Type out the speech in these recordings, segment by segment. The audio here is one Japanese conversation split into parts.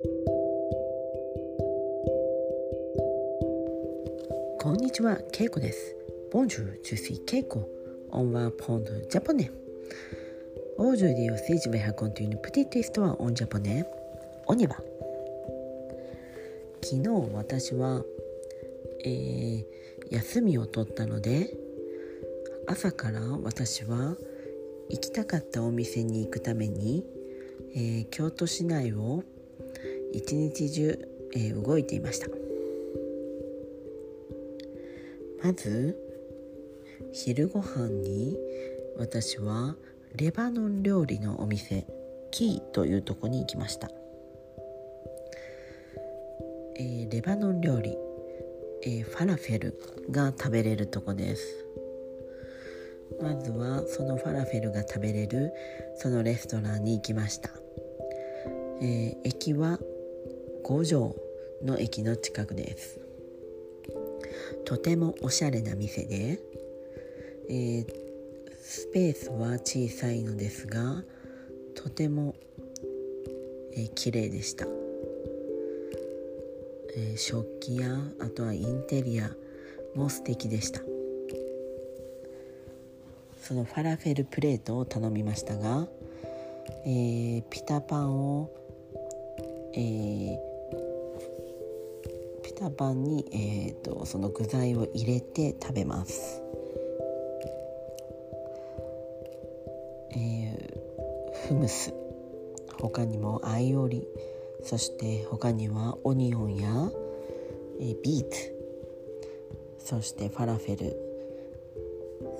こんにちは、けいこです。ボンジュ、ジュシー、けいこ。オンワーポンド、ジャポネ。オージュディオ、セーハコンというプティティストはオンジャポネ。オニ。昨日、私は、え、休みを取ったので、朝から私は行きたかったお店に行くために、え、京都市内を一日中、えー、動いていました。まず昼ご飯に私はレバノン料理のお店キーというとこに行きました、えー、レバノン料理、えー、ファラフェルが食べれるとこです。まずはそのファラフェルが食べれるそのレストランに行きました、えー、駅は五条の駅の近くです。とてもおしゃれな店で、えー、スペースは小さいのですがとても、えー、綺麗でした、えー、食器やあとはインテリアも素敵でした。そのファラフェルプレートを頼みましたが、えー、ピタパンを、えー、ピタパンに、えーと、その具材を入れて食べます。え、フムス。他にもアイオリ。そして他にはオニオンや、え、ビーツ。そしてファラフェル。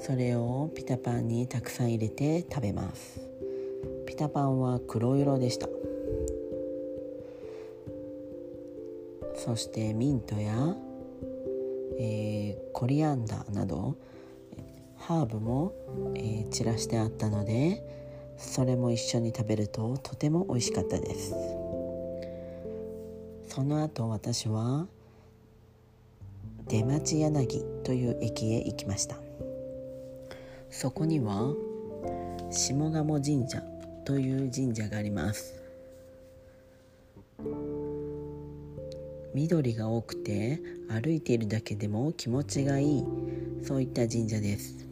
それをピタパンにたくさん入れて食べます。ピタパンは黒色でした。そしてミントや、えー、コリアンダーなどハーブも、えー、散らしてあったのでそれも一緒に食べるととても美味しかったです。その後私は出町柳という駅へ行きました。そこには下鴨神社という神社があります。緑が多くて歩いているだけでも気持ちがいい。そういった神社です。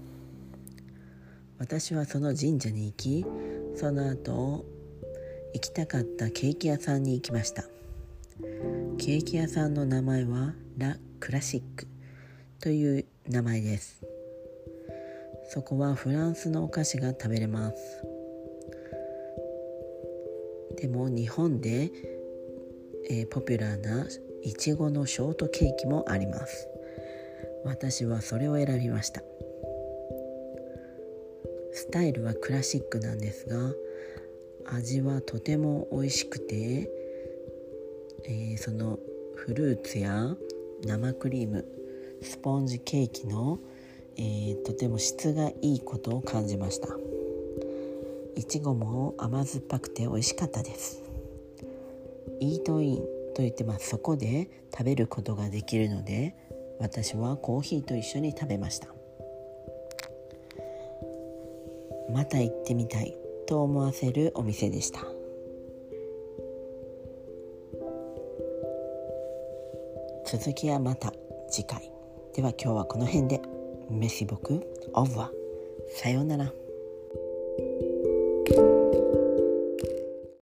私はその神社に行きその後行きたかったケーキ屋さんに行きました。ケーキ屋さんの名前はラ・クラシックという名前です。そこはフランスのお菓子が食べれます。でも日本で、えー、ポピュラーないちごのショートケーキもあります。私はそれを選びました。スタイルはクラシックなんですが味はとても美味しくて、えー、そのフルーツや生クリームスポンジケーキのえー、とても質がいいことを感じました。いちごも甘酸っぱくて美味しかったです。イートイン。と言ってますそこで食べることができるので私はコーヒーと一緒に食べましたまた行ってみたいと思わせるお店でした続きはまた次回では今日はこの辺で。Merci beaucoup. Au revoir. Sayonara.